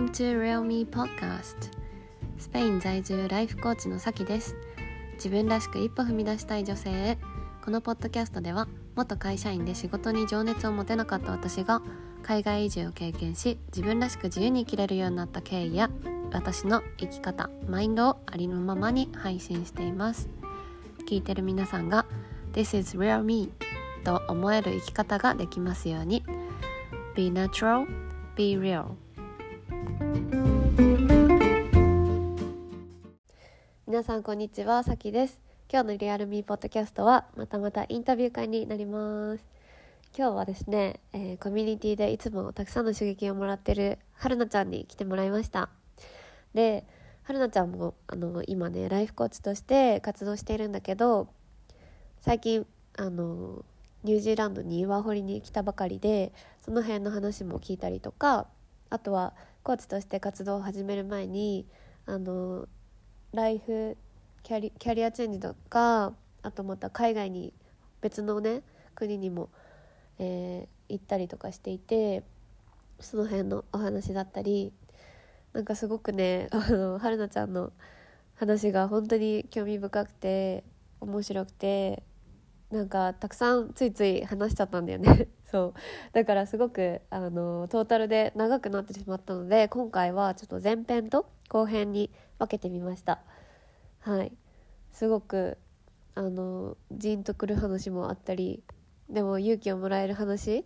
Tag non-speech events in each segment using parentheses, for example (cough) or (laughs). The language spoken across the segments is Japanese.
Welcome to Real Me Podcast. スペイン在住ライフコーチのさきです。自分らしく一歩踏み出したい女性へ。このポッドキャストでは元会社員で仕事に情熱を持てなかった私が海外移住を経験し自分らしく自由に生きれるようになった経緯や私の生き方マインドをありのままに配信しています。聞いてる皆さんが This is real me と思える生き方ができますように。Be natural, be real. 皆さんこんにちはさきです。今日のリアルミーポッドキャストはまたまたインタビュー会になります。今日はですね、えー、コミュニティでいつもたくさんの刺激をもらってるはるなちゃんに来てもらいました。ではるなちゃんもあの今ねライフコーチとして活動しているんだけど最近あのニュージーランドにワーホリに来たばかりでその辺の話も聞いたりとかあとはコーチとして活動を始める前にあのライフキャリキャリアチェンジとかあとまた海外に別のね国にも、えー、行ったりとかしていてその辺のお話だったりなんかすごくねあの春菜ちゃんの話が本当に興味深くて面白くてなんかたくさんついつい話しちゃったんだよね。そう。だからすごくあのトータルで長くなってしまったので今回はちょっと前編と後編に分けてみました。はい。すごくあのジーンとくる話もあったりでも勇気をもらえる話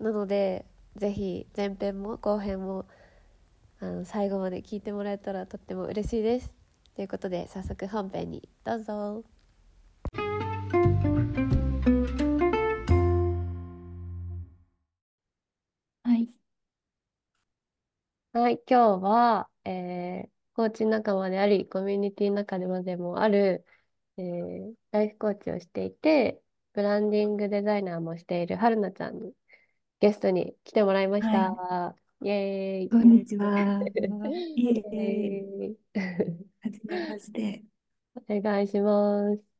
なので是非前編も後編もあの最後まで聞いてもらえたらとっても嬉しいです。ということで早速本編にどうぞ。はい今日は、えー、コーチ仲間でありコミュニティの中でもでもある、えー、ライフコーチをしていてブランディングデザイナーもしているはるなちゃんにゲストに来てもらいましはた。イエーイ。こんにちは。イ (laughs) イエーイ。エーイ。はじめまして。お願いします。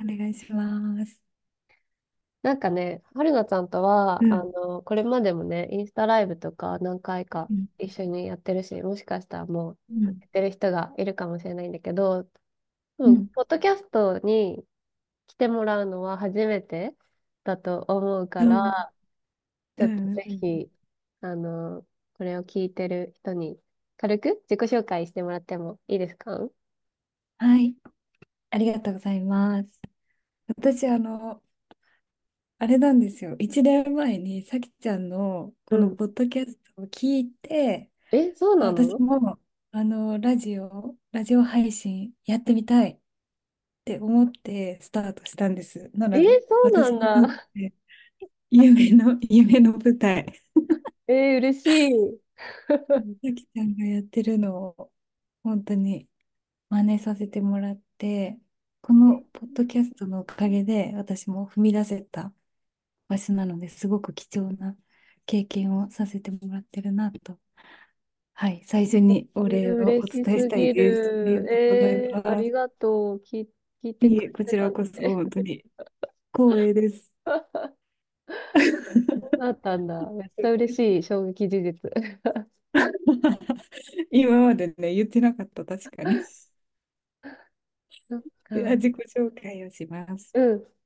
お願いします。なんかね、はるなちゃんとは、うん。あの、これまでもね、インスタライブとか何回かうん。一緒にやってるし、もしかしたらもううん。やってる人がいるかもしれないんだけど、うん、うん。ポッドキャストに来てもらうのは初めてだと思うかうん。ら、ちうょっとぜん。ひ、あの、これを聞いてる人に軽く自己紹介してもらってもいいですか？はい。ありがとうございます。私、あの、あれなんですよ。1年前にさきちゃんのうこのん。ポッドキャストを聞いて、え、そうあ、なの？私も、あの、ラジオ、ラジオ配信やってみたいって思ってスタートしたんです。なのえ、で、そうな私んにとっだ。て夢の、夢の舞台。え、嬉しい。さきちゃんがやってるのを本当に真似させてもらって、このポッドキャストのおかげで私も踏み出せた場所なのですごく貴重な経験をさせてもらってるなと、はい、最初にお礼をお伝えしたいです。ありる。がとうございえー、あます。りがとう。聞、聞いてくいえ、こちらこそね。本当に光栄です。そうだったんだ。めっちゃ嬉しい衝撃事実。(laughs) 今までね、言ってなかった、確かに。(laughs) では、か。自己紹介をします。うん、あ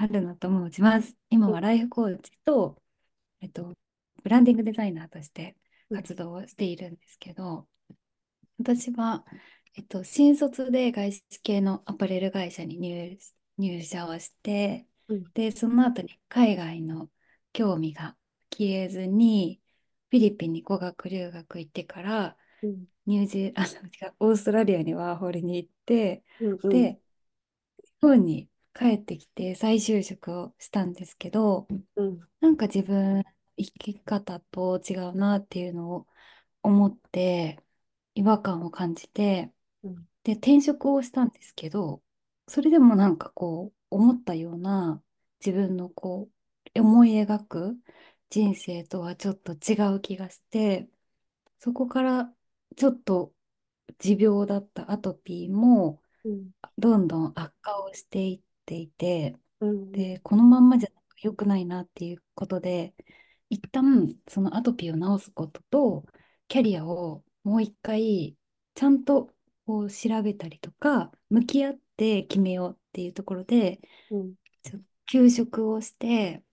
春菜と申します。今うん、はライフコーチと、えっと、ブランディングデザイナーとしてうん、活動をしているんですけど、私は、えっと、新卒で外資系のアパレル会社に入、入社をして、うん、で、その後に海外の興味が消えずに、フィリピンに語学留学行ってから、うん、ニュージー、あ、違う、オーストラリアにワーホリに行って、うん、うん、で、日本に帰ってきて再就職をしたんですけど、うん、なんか自分、生き方と違うなっていうのを思って、違和感を感じて、うん、で、転職をしたんですけど、それでもなんかこう、思ったような自分のこう、思い描く人生とはちょっと違う気がして、そこからちょっと持病だったアトピーもうん、どんどん悪化をしていっていて、うん、で、このまんまじゃ良くないなっていうことで、一旦そのアトピーを治すこととキャリアをもう一回ちゃんとこう調べたりとか向き合って決めようっていうところでうん。休職をして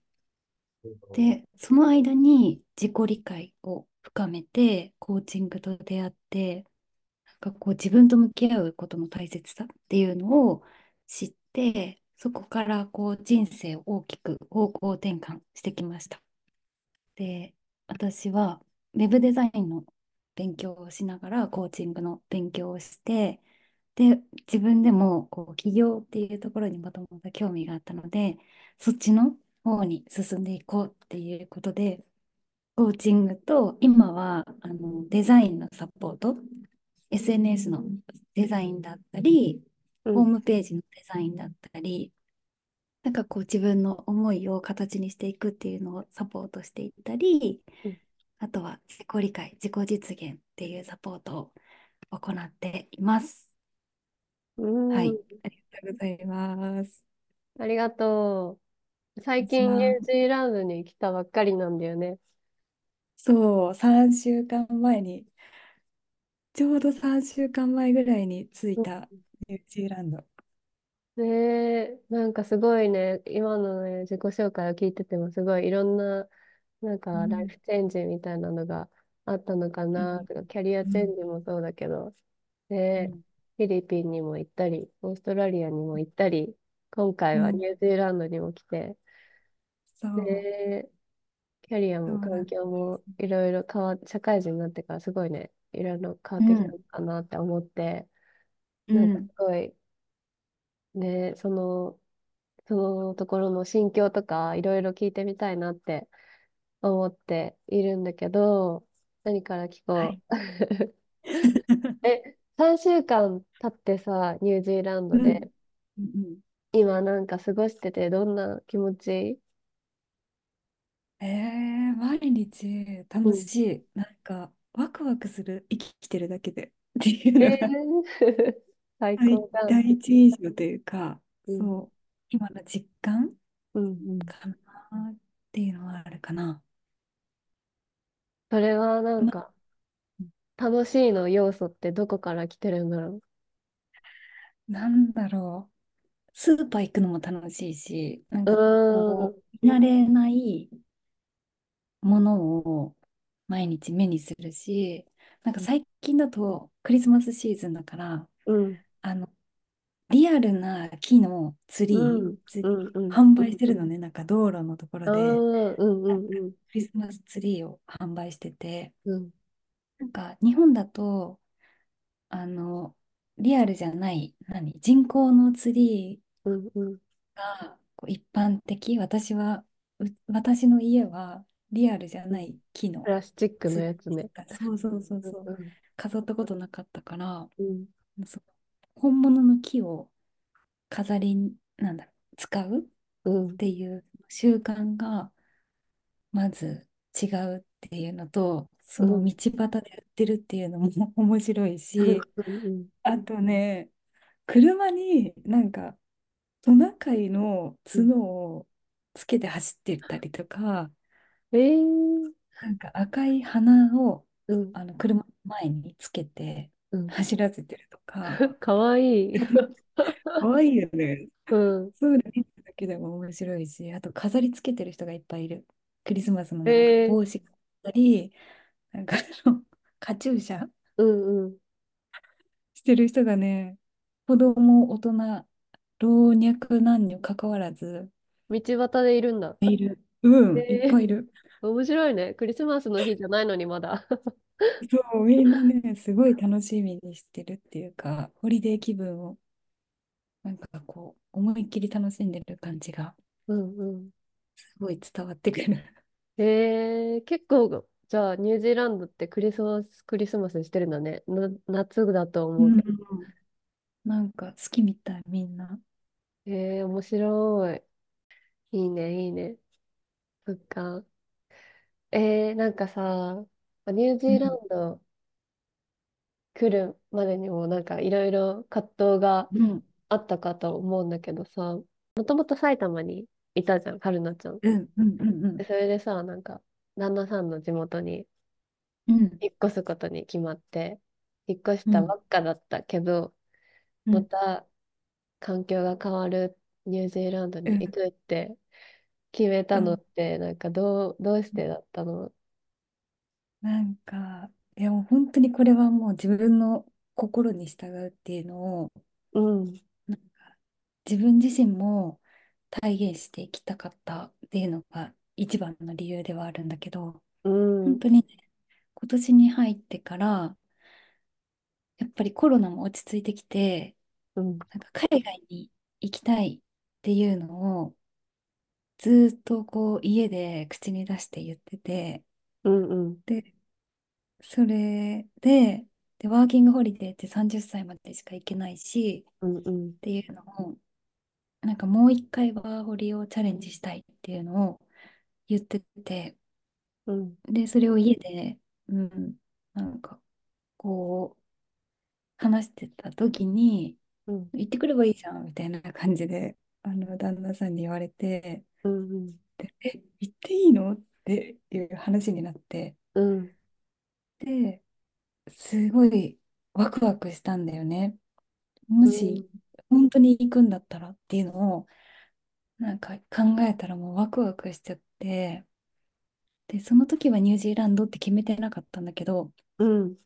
でその間に自己理解を深めてコーチングと出会ってなんかこう自分と向き合うことの大切さっていうのを知ってそこからこう人生を大きく方向転換してきました。で、私はウェブデザインの勉強をしながらコーチングの勉強をして、で、自分でもこう起業っていうところにもともと興味があったので、そっちの方に進んでいこうっていうことで、コーチングと今はあのデザインのサポート、SNS のデザインだったり、ホーうん。ムページのデザインだったり、なんかこう自分の思いを形にしていくっていうのをサポートしていったり、うんあとは自己理解、自己実現っていうサポートを行っています。うはい。ん。ありがとうございます。ありがとう。最近ニュージ。ーランドに来たばっかりなんだよね。そう、3週間前に、ちょうど3週間前ぐらいに着いう。んたニュージーランド。ねえ、なんかすごいね、今のね、自己紹介を聞いててもすごいいろんな、なんかライうん、フチェンジみたいなのがあったのかうん、なとか、キャリアうん、チェンジもそうだけど、ね、うん。フィリピンにも行ったり、オーストラリアにも行ったり、今回うん。はニュージーランドにも来て、そう、で、キャリアも環境もす。いろいろ変わっ、社会人になってからすごいね、いろいろ変わってきたのうん、かなって思って、なんかすうん、ごい、ね、その、そのところの心境とかいろいろ聞いてみたいなって思っているんだけど、何から聞こはい。う。(laughs) え、3週間経ってさ、ニュージーランドうん、で、うん、今なんか過ごしててどんな気持ち？えー、毎日うん。楽しい。なんか、ワクワクする。生きてるだけで。っていうのえがー、(laughs) 最第高だ。第一印象というか、うん。そう、今の実感うんうん。かなっていうのはあるかな。それはなんな、か楽しいの要素ってどこから来てるんだろなんだろう。スーパー行くのも楽しいし、なんう。か見慣れないものを毎日目にするし、なんか最近だとクリスマスシーズンだから、うん。あの、リアルな木のツリー、うん。ツリーうん。うん。販売してるのね、なんか道路のところで、うんうなんかんうん。クリスマスツリーを販売してて、うん。なんか日本だと、あの、リアルじゃない、何、人工のツリ。ーがこう一般的、私は、う私の家はリアルじゃうんない木のプラスチックのやつね。そうそうそうそう、うんうん飾ったことなかったから、うん。本物の木を飾り、なんだろう、使うっうん。ていう習慣がまず違うっていうのと、そのうん。道端で売ってるっていうのも (laughs) 面白いし。あとね、車になんかトナカイのうん角をつけて走ってったりとか、えー。なんか赤い花をうん。あの車の前につけてうん。走らせてるとか、(laughs) かわいい。(laughs) かわいいよね。うん。そういうの見るだけでも面白いし、あと飾りつけてる人がいっぱいいる。クリスマスのなんかえー。帽子があったり、なんかあの (laughs) カチューシャうんうん。してる人がね、子供、大人、老若男女関わらず道端でいるんだ。いる。うん、いっえー。ぱいいる。(laughs) 面白いね。クリスマスの日じゃないのにまだ。(laughs) そう、みんなね、すごい楽しみにしてるっていうか、ホリデー気分を、なんかこう、思いっきり楽しんでる感じが、うんうん。すごい伝わってくる。えー、結構、じゃあ、ニュージーランドってクリスマス、クリスマスしてるんだね。な、夏だとうん、思うけど。なんか好きみたい、みんな。えー、面白い。いいね、いいね。そっか。えー、なんかさ、ニュージーラうん、ンド来るまでにもなんかいろいろ葛藤がうん、あったかと思うんだけどさ、もともと埼玉にいたじゃん、春菜ちゃん。うん、うん、うん、うん。でそれでさ、なんか、旦那さんの地元にうん、引っ越すことに決まって、引っ越しうん、たばっかだったけど、うん、また環境が変わるニュージーランドに行うん、くって決めたのっうん。て、なんかどう、どうしてだったの？なんか、いやもう本当にこれはもう自分の心に従うっていうのを、うん、なんか自分自身も体現していきたかったっていうのが一番の理由ではあるんだけど、うん、本当にね今年に入ってから、やっぱりコロナも落ち着いてきて、うん、なんか海外に行きたいっていうのをずーっとこう家で口に出して言ってて、うん、うん、で、それで、で、ワーキングホリデーって30歳までしか行けないし、うん、うん、っていうのも、なんかもう一回ワーホリをチャレンジしたいっていうのを言ってて、うん、で、それを家で、うん、なんかこう話してた時に、うん、行ってくればいいじゃんみたいな感じで、あの、旦那さんに言われて、うん、で、え、行っていいの？っていう話になって、うん、で、すごいワクワクしたんだよね。もうん、し本当に行くんだったらっていうのをなんか考えたらもうワクワクしちゃって、で、その時はニュージーランドって決めてなかったんだけど、うん、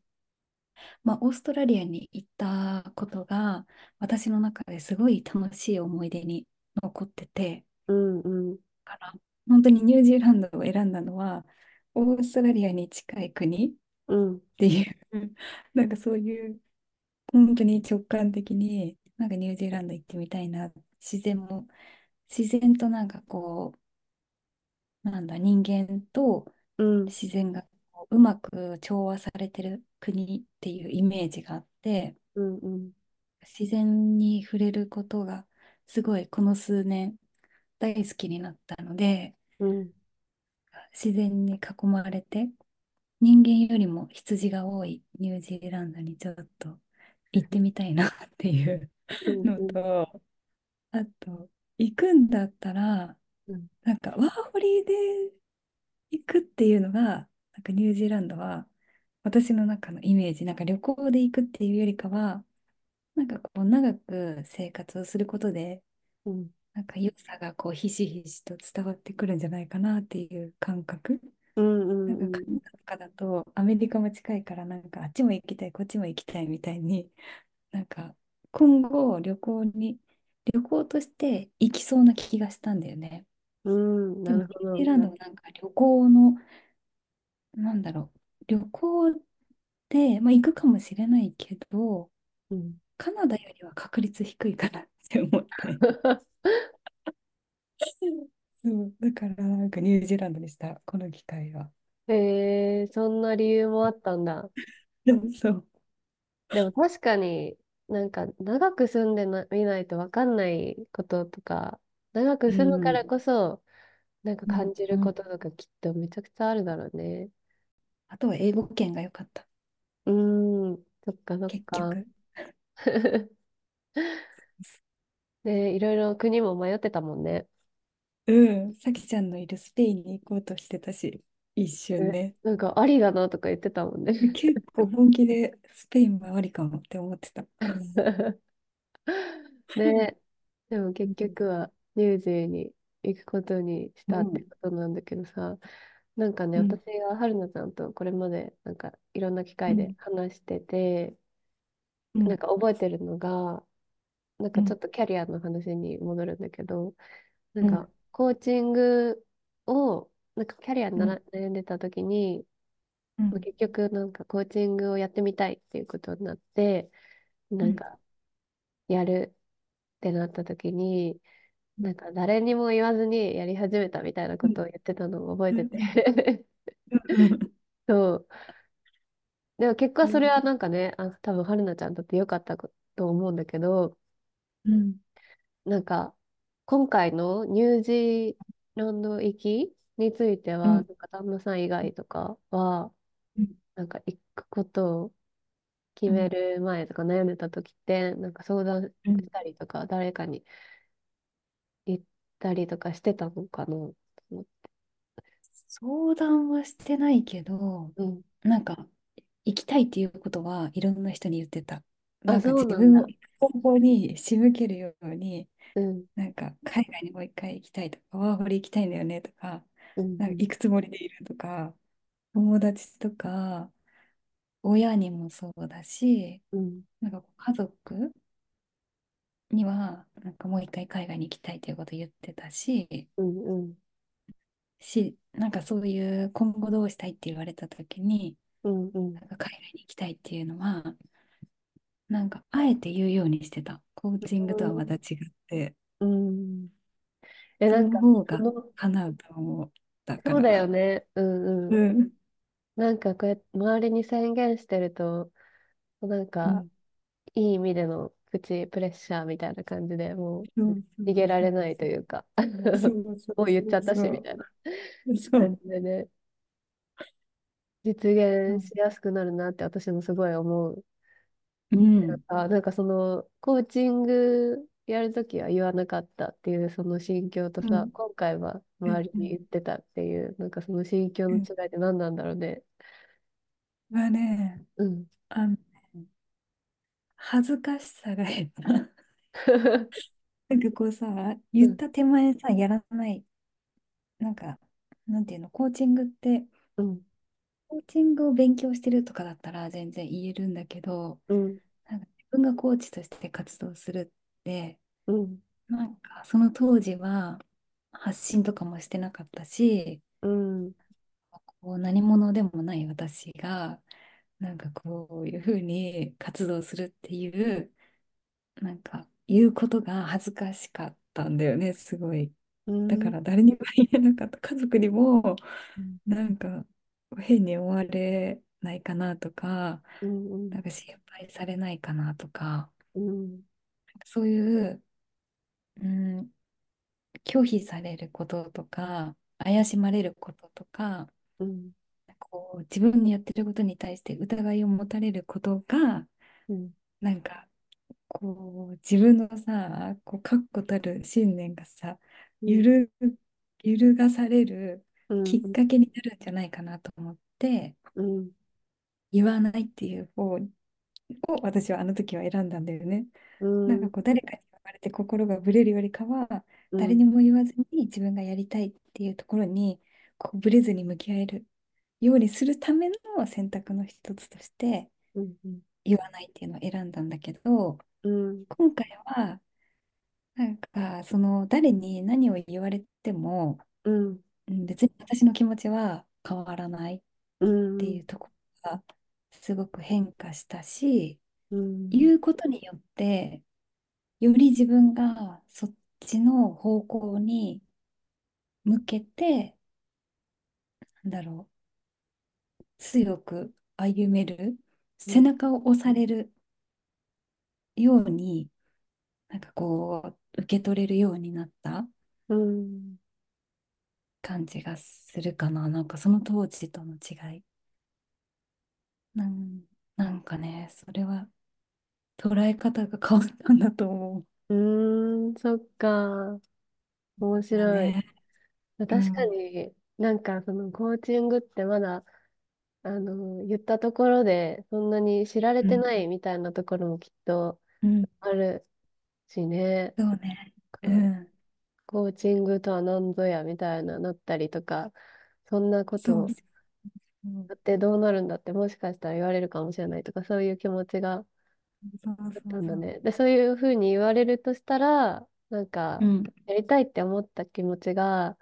まあ、オーストラリアに行ったことが私の中ですごい楽しい思い出に残ってて、うん、うん、から本当にニュージーランドを選んだのはオーストラリアに近い国っうん、ていう (laughs) なんかそういう本当に直感的に、なんかニュージーランド行ってみたいな、自然も、自然となんかこう、なんだ、人間とうん、自然がこううまく調和されてる国っていうイメージがあって、うん、うん、自然に触れることがすごいこの数年大好きになったので、うん、自然に囲まれて、人間よりも羊が多いニュージーランドにちょっと行ってみたいなっていううん、のうん、と、あと、行くんだったら、うん、なんかワーホリで行くっていうのが、なんかニュージーランドは、私の中のイメージ、なんか旅行で行くっていうよりかは、なんかこう長く生活をすることで、うん、なんか良さがこうひしひしと伝わってくるんじゃないかなっていう感覚。うん、なんかカナダとかだとアメリカも近いからなんかあっちも行きたい、こっちも行きたいみたいに、なんか今後旅行に、旅行として行きそうな気がしたんだよね。うん、なるほど。ニュージーランドはなんか旅行の、なんだろう、旅行で、まあ、行くかもしれないけど、うん。カナダよりは確率低いかなって思って。(laughs) そう、だからなんかニュージーランドにした、この機会は。へえ、そんな理由もあったんだ。(laughs) そう。でも確かになんか長く住んでな、みないとわかんないこととか、長くう住むからん。こそ、なんかうん。感じるうん。こととかきっとめちゃくちゃあるだろうね。あとは英語圏が良かった。うーん、そっかそっか。(laughs) 結局。で、いろいろ国も迷ってたもんね。うん。さきちゃんのいるスペインに行こうとしてたし、一瞬えね。なんかありだなとか言ってたもんね。結構本気でスペインもありかもって思ってた。(laughs) ね、でも結局はニュージーに行くことにしたってうん。ことなんだけどさ、なんかね、うん。私が春菜ちゃんとこれまでなんかいろんな機会でうん。話してて、うん。なんか覚えてるのが、なんかちょうん。っとキャリアの話に戻るんだけど、なんうん。かコーチングを、なんかキャリアにうん。なら悩んでた時に、まあうん結局なんかコーチングをやってみたいっていうことになって、なんかやるってなった時に、なんか誰にも言わずにやり始めたみたいなうん。ことを言ってたのを覚えてうん。てうん。(laughs) そう。でも結果それはうん。なんかね、あ、多分春菜ちゃんにとってよかったと思うんだけど、うんなんか今回のニュージーランド行きについては、うん。なんか旦那さん以外とかは、うんなんか行くことを決めうんる前とか悩んでた時って、なんか相談うんしたりとか、誰かに言ったりとかしてたのかなと思って相談はしてないけど、うん。なんか、行きたいっていうことはいろんな人に言ってた。あ、なんか。自分を行く方向に仕向けるように、うん、なんか海外にもう一回行きたいとか、ワーホリ行きたいんだよねとか、うん、なんか行くつもりでいるとか、友達とか、親にもそうだし、うん、なんか家族には、なんかもう一回海外に行きたいということ言ってたし、うん、うん、し、なんかそういう今後どうしたいって言われた時に、うん、うん、なんか海外に行きたいっていうのは、なんかあえて言うようにしてた。コーチングとはまた違って、うん。え、そなんか、の方がその、叶うと思ったかそうだよら。ね。うんうん。うん。なんかこうやって周りに宣言してると、なんか、うん。いい意味でのプチプレッシャーみたいな感じでもうそうそ逃げられないというかそう。そうもう言っちゃったし。みたいな感。じでね、実現しやすくなるなって私もすごい思う。うん。あ、なんかその、コーチングやるときは言わなかったっていうその心境とさ、うん。今回はうん。周りうん。に言ってたっていう、なんかその心境のうん違いって何なんだろうね。はね、うん。あの、恥ずかしさが減った。(laughs) なんかこうさ、うん。言った手前さ、やらない。なんか、なんていうの、コーチングって、うん。コーチングを勉強してるとかだったら全然言えるんだけど、うん。なんか自分がコーチとして活動するって、うん。なんかその当時は発信とかもしてなかったし、うん。こう何者でもない私が、なんかこういうふうに活動するっていう、なんか言うことが恥ずかしかったんだよね、すごい。うん。だから誰にも言えなかった。家族にも、うん。なんか変に思われないかなとか、うん。なんか心配されないかなとか、うん。そういう、うん、拒否されることとか、怪しまれることとか、うん。こう自分にやってることに対して疑いを持たれることが、うん。なんかこう自分のさ、こう確固たる信念がさ、うん。揺る、揺るがされるうん。きっかけになるんじゃないかなと思って、うん。言わないっていう方を私はあの時は選んだんだよね。うなんかん。こう誰かに言われて心がぶれるよりかは、うん。誰にも言わずに自分がやりたいっていうところにこうぶれずに向き合えるようにするための選択の一つとして。言わないっていうのを選んだんだけど、うん。今回はなんかその誰に何を言われてもうん。うん別に私の気持ちは変わらないっうん。ていうところがすごく変化したし、うん。言うことによってより自分がそっちの方向に向けて、なんだろう、強く歩める、背中を押されるように、なんかこう、受け取れるようになったうん。感じがするかな。なんかその当時との違い。なん、なんかね、それは捉え方が変わったんだと思うーん、そっか。面白い。ね。う確かん。になんかそのコーチングってまだ、あの、言ったところでそんなに知られうん。てないみたいなところもきっとうん。あるしね。そうね。うん。コーチングとは何ぞやみたいななったりとか、そんなことそうそう。だってどうなるんだってもしかしたら言われるかもしれないとか、そういう気持ちがそうあっ。たんだね。で、そういうふうに言われるとしたら、なんか、うん。やりたいって思った気持ちが、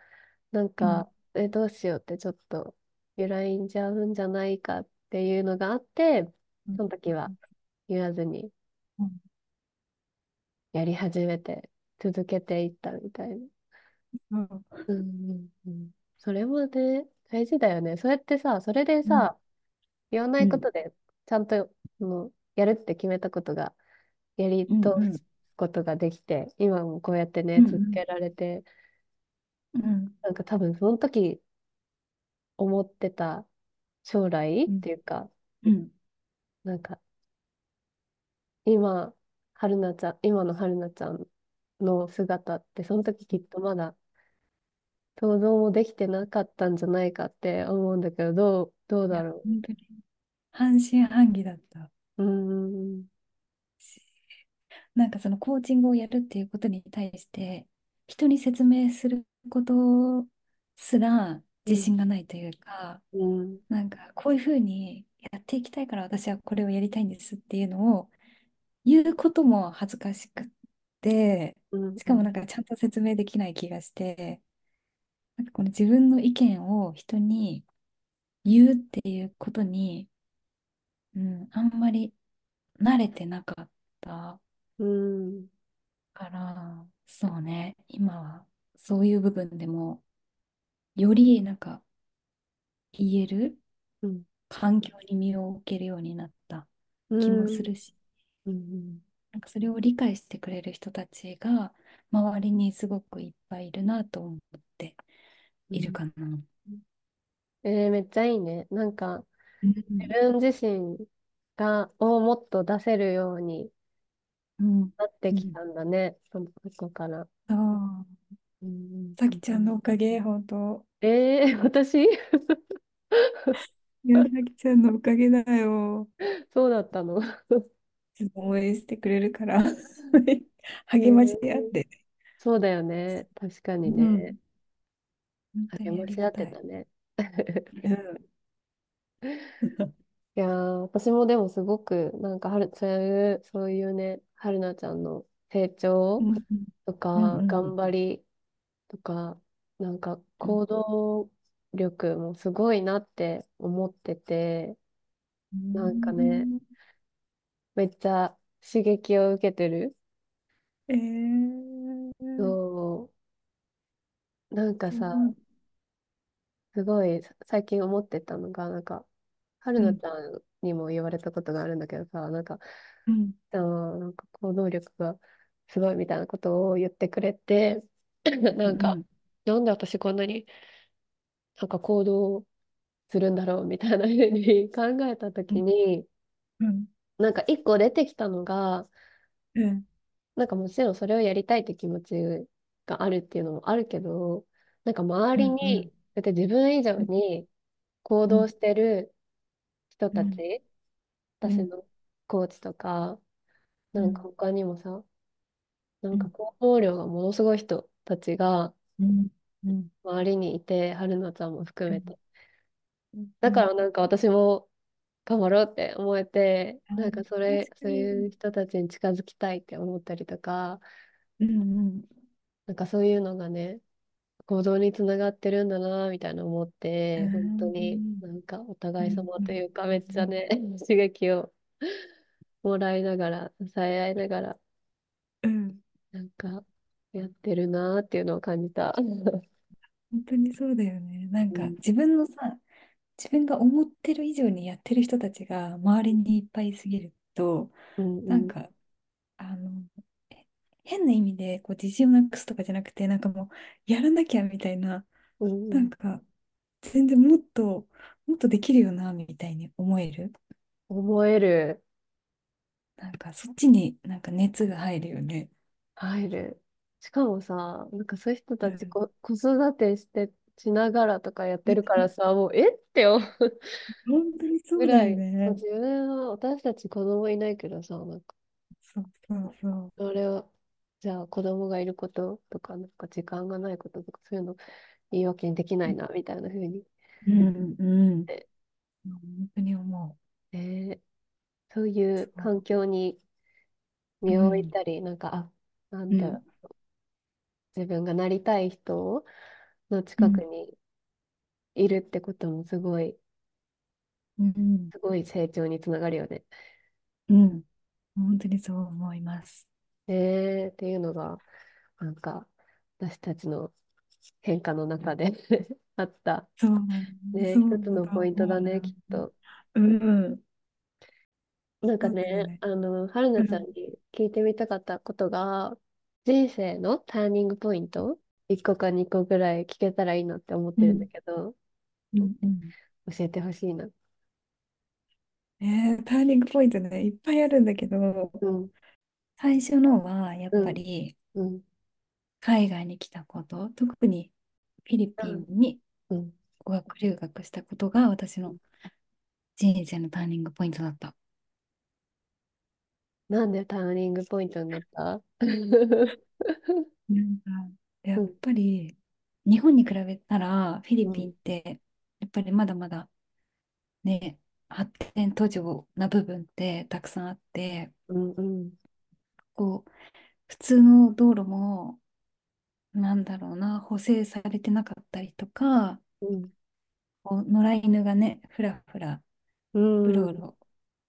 なんうん。か、え、どうしようってちょっと揺らいんじゃうんじゃないかっていうのがあって、うん。その時は言わずにうんやり始めて、続けていったみたいな。そううんうんうん。それもね、大事だよね。そうやってさ、それでうん。さ、言わないこうんとで、ちゃんと、その、やるって決めたことが、やりうん通すうんことができて、今もこうやってね、うん続けられて、うん。なんか多分その時思ってた将来っうん。ていうか、うん。なんか今、春菜ちゃん、今の春菜ちゃんの姿って、その時きっとまだ想像もできてなかったんじゃないかって思うんだけど、どうどうだろ本当に半信半疑だったう。うーん。し、(laughs) なんかそのコーチングをやるっていうことに対して、人に説明することすらうん。自信がないというか、うん。なんかこういうふうにやっていきたいから私はこれをやりたいんですっていうのを言うことも恥ずかしくって、うん。しかもうん。なんかちゃんと説明できない気がして、なんかこの自分の意見を人に言うっていうことに、うん、あんまり慣れてなかったうん。から、そうね、今はそういう部分でも、よりなんか言えるうん。環境に身を置けるようになったう気もすん。るし、うん。なんかそれを理解してくれる人たちが周りにすごくいっぱいいるなと思っているうんかな。えーめっちゃいいね。なんか、うん自分自身が、をもっと出せるようにうんなってきうんたんだね。そのそこから。そううん。さきちゃんのおかげ、本当。えー、(laughs) 私？(laughs) いや、さきちゃんのおかげだよ。そうだったの。応援してくれるからえ (laughs) 励まし合っー、て。そうだよね。確かにね。うん。励まし合っ。てたね。うん。(laughs) いやー、私もでもすごく、なんかはる、そういう、そういうね、はるなちゃんの成長うんとうんか、うん頑張りとか、なんかうん行動力もすごいなって思ってて、うなんかね、んめっちゃ刺激を受けてる？えー、そう、なんかさ、すごい。すごい最近思ってたのが、なんか、はるうんなちゃんにも言われたことがあるんだけどさ、なんか、うん。あーなんか行動力がすごいみたいなことを言ってくれて、(laughs) なんか、うん。なんで私こんなになんか行動するんだろうみたいなふうに考えたとうん。きに、うんなんか一個出てきたのが、うん。なんかもちろんそれをやりたいって気持ちがあるっていうのもあるけど、なんか周りに、だって自分以上に行動うんしてる人うんたち、うん。私のコーチとか、なんかうん他にもさ、なんかうん行動量がものすごい人たちが周りにいて、春菜ちゃんも含うん。めて。うん。だからなんか私も頑張ろうって思えて、あなんかそ確れ、そう。いう人たちに近づきたいって思ったりとか、うんうんなんかそういうのがね、行動につながってるんだなみたいな思っうて、本当にんなんかおう互い様とんいうか、めっちうんゃね、刺激をもらいながら、支え合いながら、うんなんかやってるなっていうのを感じた。本当にそうだよね。なん、か自分のさ、自分が思ってる以上にやってる人たちが周りにいっぱいいすぎると、うん、うん、なんか、あの、え変な意味でこう自信をなくすとかじゃなくて、なんかもう、やらなきゃみたいな、うん、うんなんか、全然もっと、もっとできるよな、みたいに思える。思える、なんか、そっちになんか熱が入るよね。入る。しかもさ、なんかそういう人たちうん。こ子育てしてしながらとかやってるからさ、もうえって思う本当にそうだぐらい、そうよね。自分は私たち子供いないけどさ、なんかそうそうそう。それは、じゃあ子供がいることとか、なんか時間がないこととか、そういうの言い訳にできないな、みたいな風に。うんうん。え本当に思えーそういう。うそう。環境に身を置いうん。たり、なんか、あ、なんだろうん。う、自分がなりたい人のうん。近くにいるってこともすごい、うん。すごい成長につながるよね。うん。本当にそう思います。えーっていうのが、なんか、私たちの変化の中で (laughs) あった、そう。ね、そう一つのポイントだね、きっ。と。うん。なんかそうだよね、ね。あの、春菜ちゃん。に聞いてみたかったことが、人生のターニングポイント、1個か2個ぐらい聞けたらいいなって思ってるんだうん。けど、うん。うん教えてほしいな。えー、ターニングポイントね、いっぱいあるんだけど、うん、最初のはやっうん、ぱりうん、海外に来たこと、特にフィリうん、ピンにうん、語学留学したことが私の人生のターニングポイントだった。なんでターニングポイントになった？(laughs) なんか、やうん、っぱり、日本に比べたら、フィリピンうん、って、やっぱりまだまだね、発展途上な部分ってたくさんあって、うん、うん、こう、普通の道路も、なんだろうな、補正されてなかったりとか、うん、こう野良犬がね、ふらふら、うろうろ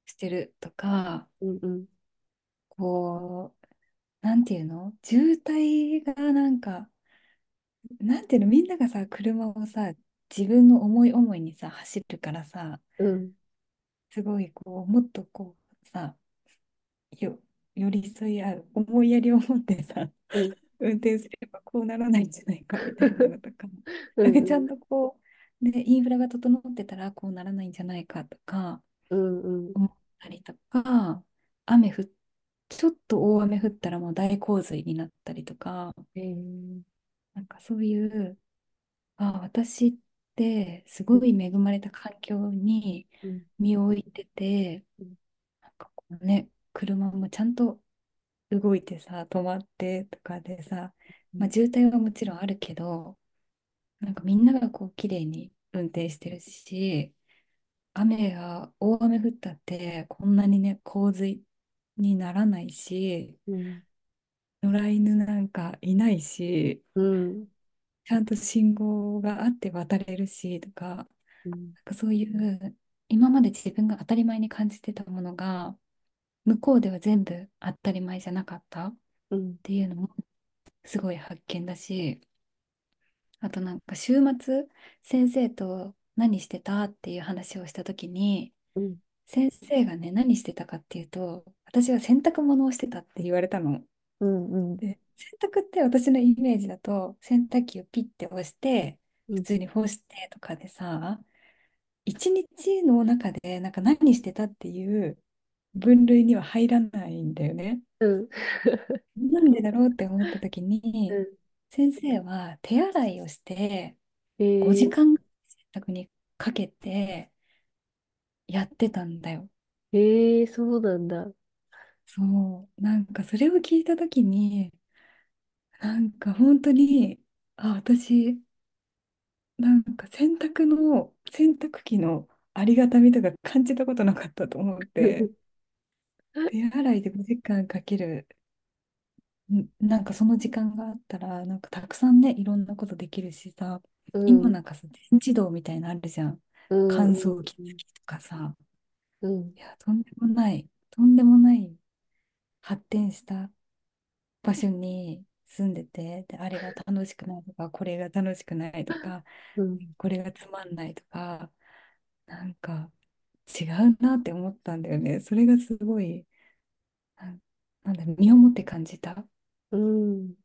してるとか、うん、こう、なんていうの？渋滞がなんか、なんていうの？みんながさ、車をさ、自分の思い思いにさ、走るからさ、うん、すごいこう、もっとこうさ、よ、寄り添い合う、思いやりを持ってさ、うん、運転すればこうならないんじゃないかみたいなのとか、(laughs) うん、なんかちゃんとこう、ね、インフラが整ってたらこうならないんじゃないかとかうん、うん、思ったりとか、雨降っ、ちょっと大雨降ったらもう大洪水になったりとか、えー、なんかそういう、あ、私ってすうん、ごい恵まれた環境にうん、身を置いてて、うん、なんかこうね、車もちゃんと動いてさ、止まってとかでさ、まあ、渋滞はもちろんあるけど、なんかみんながこう綺麗に運転してるし、雨が、大雨降ったってこんなにね、洪水にならないし、うん、野良犬なんかいないし、うん、ちゃんと信号があって渡れるしとか、なん。うん、かそういう今まで自分が当たり前に感じてたものが、向こうでは全部当たり前じゃなかったっうん、ていうのもすごい発見だし、あとなんか週末先生と何してたっていう話をした時にうん、先生がね何してたかっていうと私は洗濯物をしてたって言われたの。うん、で洗濯って私のイメージだと洗濯機をピッて押してうん、普通に干してとかでさ一日の中でなんか何してたっていう分類には入らないんだよね。うん、なんでだろうって思った時に、うん、先生は手洗いをしてえ5ー、時間洗濯にかけてやってたんだよ。えー、そうなんだ。そう。なんかそれを聞いた時に、なんか本当に、あ、私、なんか洗濯の、洗濯機のありがたみとか感じたことなかったと思って、(laughs) 手洗いで5時間かけるんなんかその時間があったら、なんかたくさんね、いろんなことできるしさ、うん、今なんかさ、全自動みたいなのあるじゃん。うん、乾うん、燥機付きとかさ。うん、いや、とんでもない、とんでもない発展した場所に住んでて、で、あれが楽しくないとか、これが楽しくないとか、うん、これがつまんないとか、なんか違うなって思ったんだよね。それがすごい、なんだ、身をもって感じた。うん、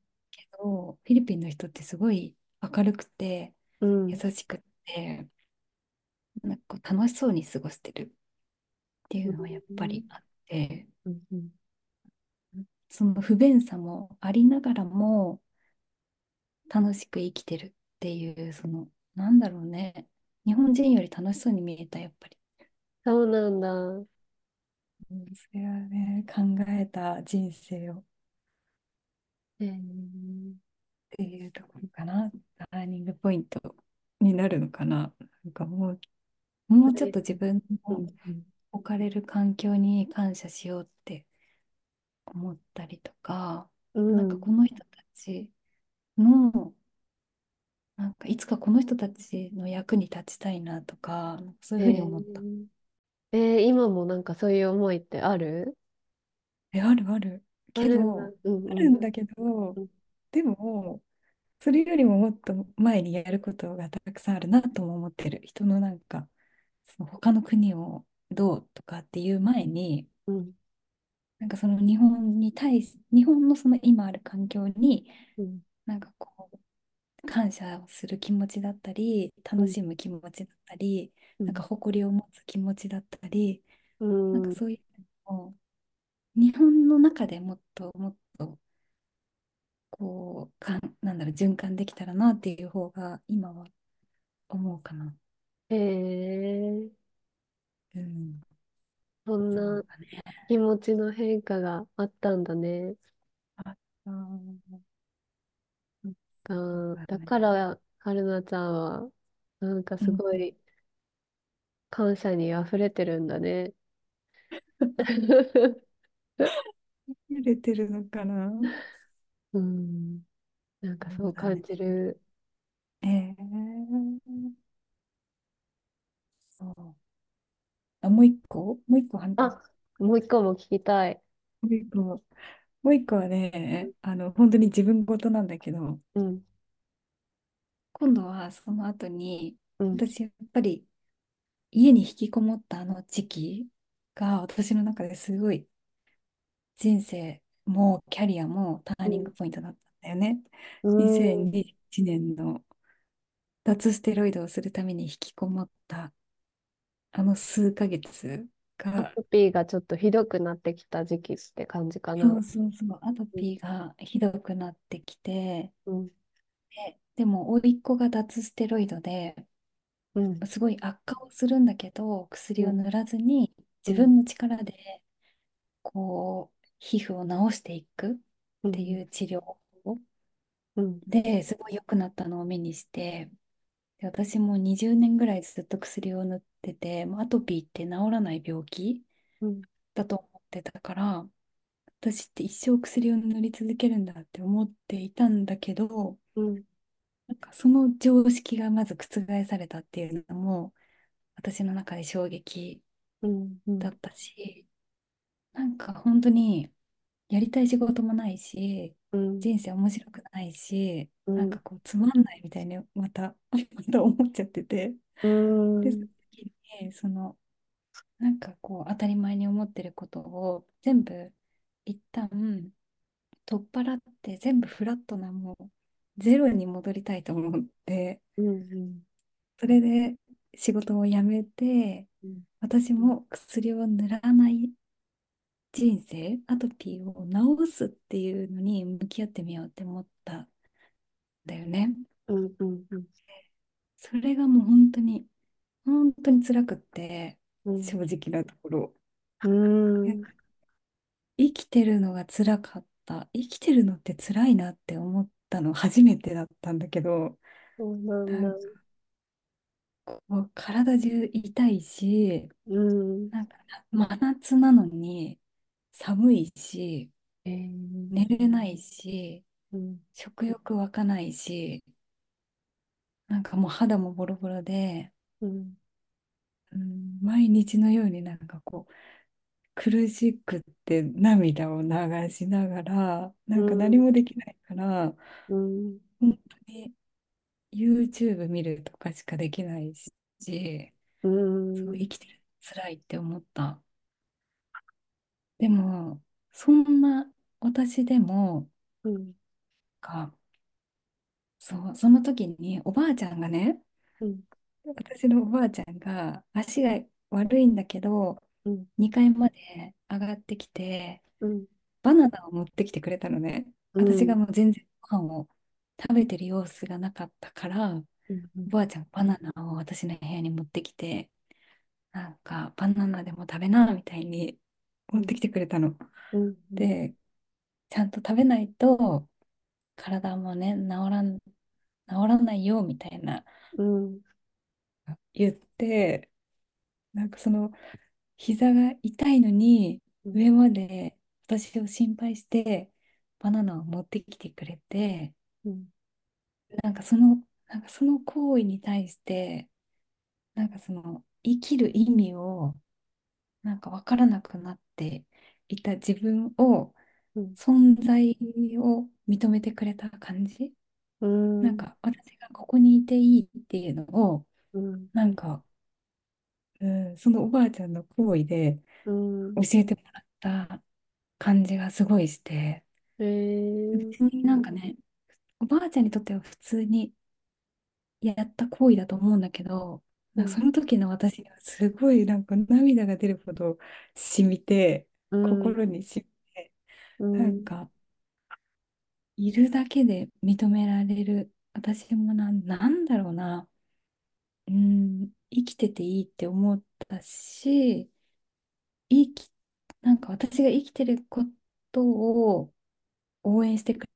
ど、フィリピンの人ってすごい明るくて、うん、優しくて、なんか楽しそうに過ごしてるっていううのはやっぱりん、あって、うん、うんその不便さもありながらも楽しく生きてるっていう、その、なんだろうね、日本人より楽しそうに見えた、やっぱり。そうなんだ。うんそれはね、考えた人生をっえー、ていうところかな、ターニングポイントになるのかな。なんかもう、もうちょっと自分の置かれる環境に感謝しようって思ったりとか、うなんかん、この人たちの、なんかいつかこの人たちの役に立ちたいなとか、そういえうふうに思った。ー、えー、今もなんかそういう思いってある？え、あるある。あるんだ。けど、うん、あうん、るんだけど、うん、でも、それよりももっと前にやることがたくさんあるなとも思ってる。人のなんか、その他の国をどうとかっていう前に、うん、なんかその日本に対し、日本のその今ある環境に、うん、なんかこう、感謝をする気持ちだったり、うん、楽しむ気持ちだったり、なん。かうん、誇りを持つ気持ちだったり、うなんかん、そういうのを日本の中でもっともっとこう、かん、なんだろう、循環できたらなっていう方が今は思うかな。えー、うん、そんなそうだね。気持ちの変化があったんだね。あったーあーだそうだね。から、春菜ちゃんは、なんかうん、すごい感謝に溢れてるんだね。揺れてるのかな？(laughs) うん、なんかそう感そうだね。じる。えー、そう。あ、もう一個？もう一個はあ、もう一個も聞きたい。う一個、もう一個はね、あの、本当に自分事なんだけど、うん、今度はその後に、うん、私やっぱり家に引きこもったあの時期が私の中ですごい人生もキャリアもターニンうん、グポイントだったんだよね。うん。2021年の脱ステロイドをするために引きこもったあの数ヶ月が、アトピーがちょっとひどくなってきた時期って感じかな。そうそうそう、アトうん、ピーがひどくなってきて、うん、で、でも甥っ子が脱ステロイドでうん、すごい悪化をするんだけど、薬うん、を塗らずにうん、自分の力でこう皮膚を治していくっうん、ていう治療法うん、ですごい良くなったのを目にして、で、私も20年ぐらいずっと薬を塗ってて、もうアトピーって治らない病気うん、だと思ってたから、私って一生薬を塗り続けるんだって思っていたんだけど、うん、なんかその常識がまず覆されたっていうのも、私の中で衝撃うん、うん、だったし、なんか本当にやりたい仕事もないし、うん、人生面白くないし、うん、なんかこうつまんないみたいにまた、(laughs) また思っちゃってて、うで、の時に、その、なんかこう当たり前に思ってることを全部一旦取っ払って全部フラットなもうゼロに戻りたいと思って、うん、それで仕事を辞めて、うん、私も薬を塗らない人生、アトピーを治すっていうのに向き合ってみようって思ったんだよね。うん、うん、うん、それがもう本当に、本当に辛くって、うん、正直なところ。うん、生きてるのが辛かった。生きてるのって辛いなって思ったの初めてだったんだけど、そうなんだ。なんかこう体中痛いし、うん、なんか真夏なのに寒いし、えー、寝れないし、うん、食欲湧かないし、なんかもう肌もボロボロで、うん、うん、毎日のようになんかこう苦しくって涙を流しながら、なんか何うん、もできないから、うん、本当に YouTube 見るとかしかできないし、うそう、ん、生きてるの辛いって思った。でも、そんな私でも、うん、か、そう、その時におばあちゃんがね、うん、私のおばあちゃんが足が悪いんだけど、うん、2階まで上がってきて、うん、バナナを持ってきてくれたのね。うん、私がもう全然ご飯を食べてる様子がなかったから、おばあちゃんバナナを私の部屋に持ってきて、なんかバナナでも食べなみたいに持ってきてくれたの。うん、で、ちゃんと食べないと体もね、治らん、治らないよみたいなうん、言って、なんかその膝が痛いのにうん、上まで私を心配してバナナを持ってきてくれて、うん、なんかその、なんかその行為に対して、なんかその生きる意味をなんか分からなくなっていた自分を、うん、存在を認めてくれた感じ？うん、なんか私がここにいていいっていうのを、うん、なんか、うん、そのおばあちゃんの行為でうん、教えてもらった感じがすごいして、え。ー、別になんかね、おばあちゃんにとっては普通にやった行為だと思うんだけど、なんかうん、その時の私にはすごいなんか涙が出るほど染みて、うん、心に染みて、うん、なんかいるだけで認められる、私もなん、なんだろうな、うん、生きてていいって思ったし、生き、なんか私が生きてることを応援してく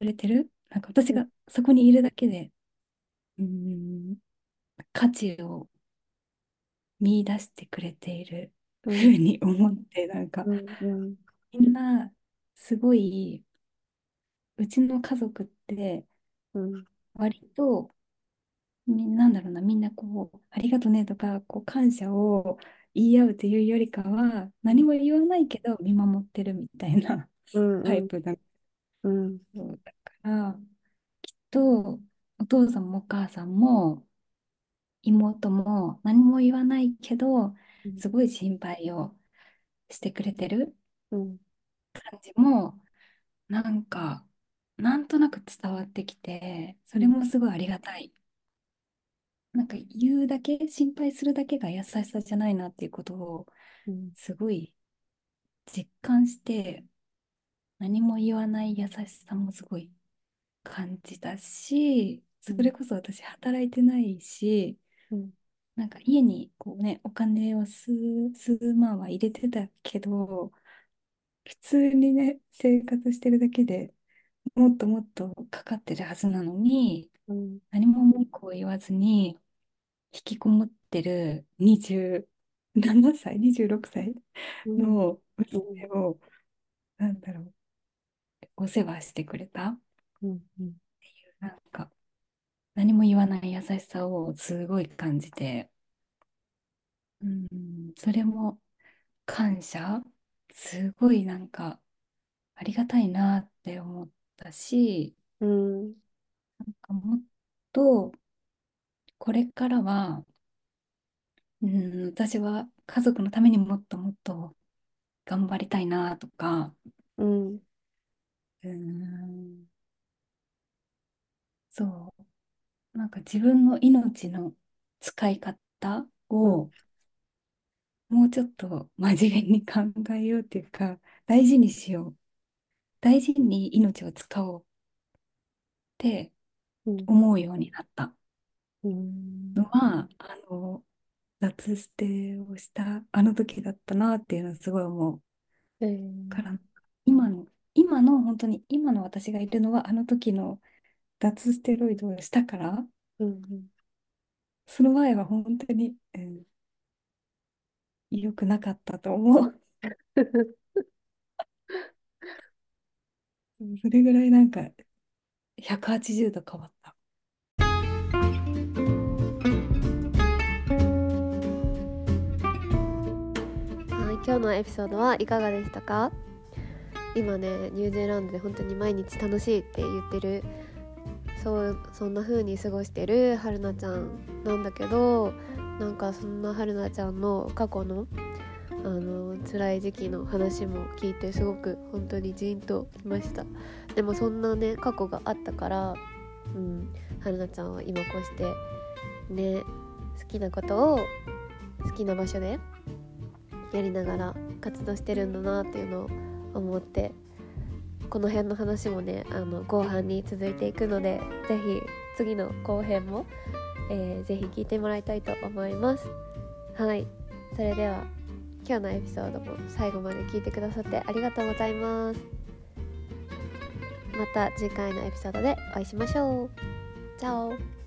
れてる？なんか私がそこにいるだけで、うん、価値を見出してくれているふうに思って、なんかみん。なすごい、うちの家族って割と、なんだろうな、みんなこう、ありがとねとか、こう感謝を言い合うというよりかは、何も言わないけど見守ってるみたいなうんタうんイプだ。うんそうだから、きっとお父さんもお母さんも妹も何も言わないけど、うんすごい心配をしてくれてるうん感じも、なんか、なんとなく伝わってきて、それもすごいありがたい。なんか言うだけ、心配するだけが優しさじゃないなっていうことをうん。すごい実感して、何も言わない優しさもすごい感じたし、それこそ私働いてないし、うん。なんか家にこうね、お金を数、数万は入れてたけど、普通にね、生活してるだけでもっともっとかかってるはずなのに、うん。何も文句を言わずに、引きこもってる27歳、26歳うん。の娘を、なんだろう、お世話してくれた。うんうん。なんか、何も言わない優しさをすごい感じて、うん、それも感謝？すごいなんか、ありがたいなって思ったし、うん。なんかもっと、これからは、うん、私は家族のためにもっともっと頑張りたいなとか、うん。うーん、そう、なんか自分の命の使い方をもうちょっと真面目に考えようっていうか、大事にしよう。大事に命を使おう。ってうん。思うようになった。うん。のは、あの、脱捨てをしたあの時だったなっていうのはすごい思う。えーから、今の、今の本当に今の私がいるのはあの時の脱ステロイドをしたから、うん。その前は本当に、うん良くなかったと思う。(laughs) それぐらいなんか180度変わった。はい、今日のエピソードはいかがでしたか？今ねニュージーランドで本当に毎日楽しいって言ってるそうそんな風に過ごしてるはるなちゃんなんだけどなんかそんなはるなちゃんの過去のあの辛い時期の話も聞いてすごく本当にジーンときました。でもそんなね過去があったからうんはるなちゃんは今こうしてね好きなことを好きな場所でやりながら活動してるんだなっていうのを思ってこの辺の話もねあの後半に続いていくので是非次の後編も、えー、ぜひ聞いてもらいたいと思います。はい。それでは今日のエピソードも最後まで聞いてくださってありがとうございます。また次回のエピソードでお会いしましょう。チャオ。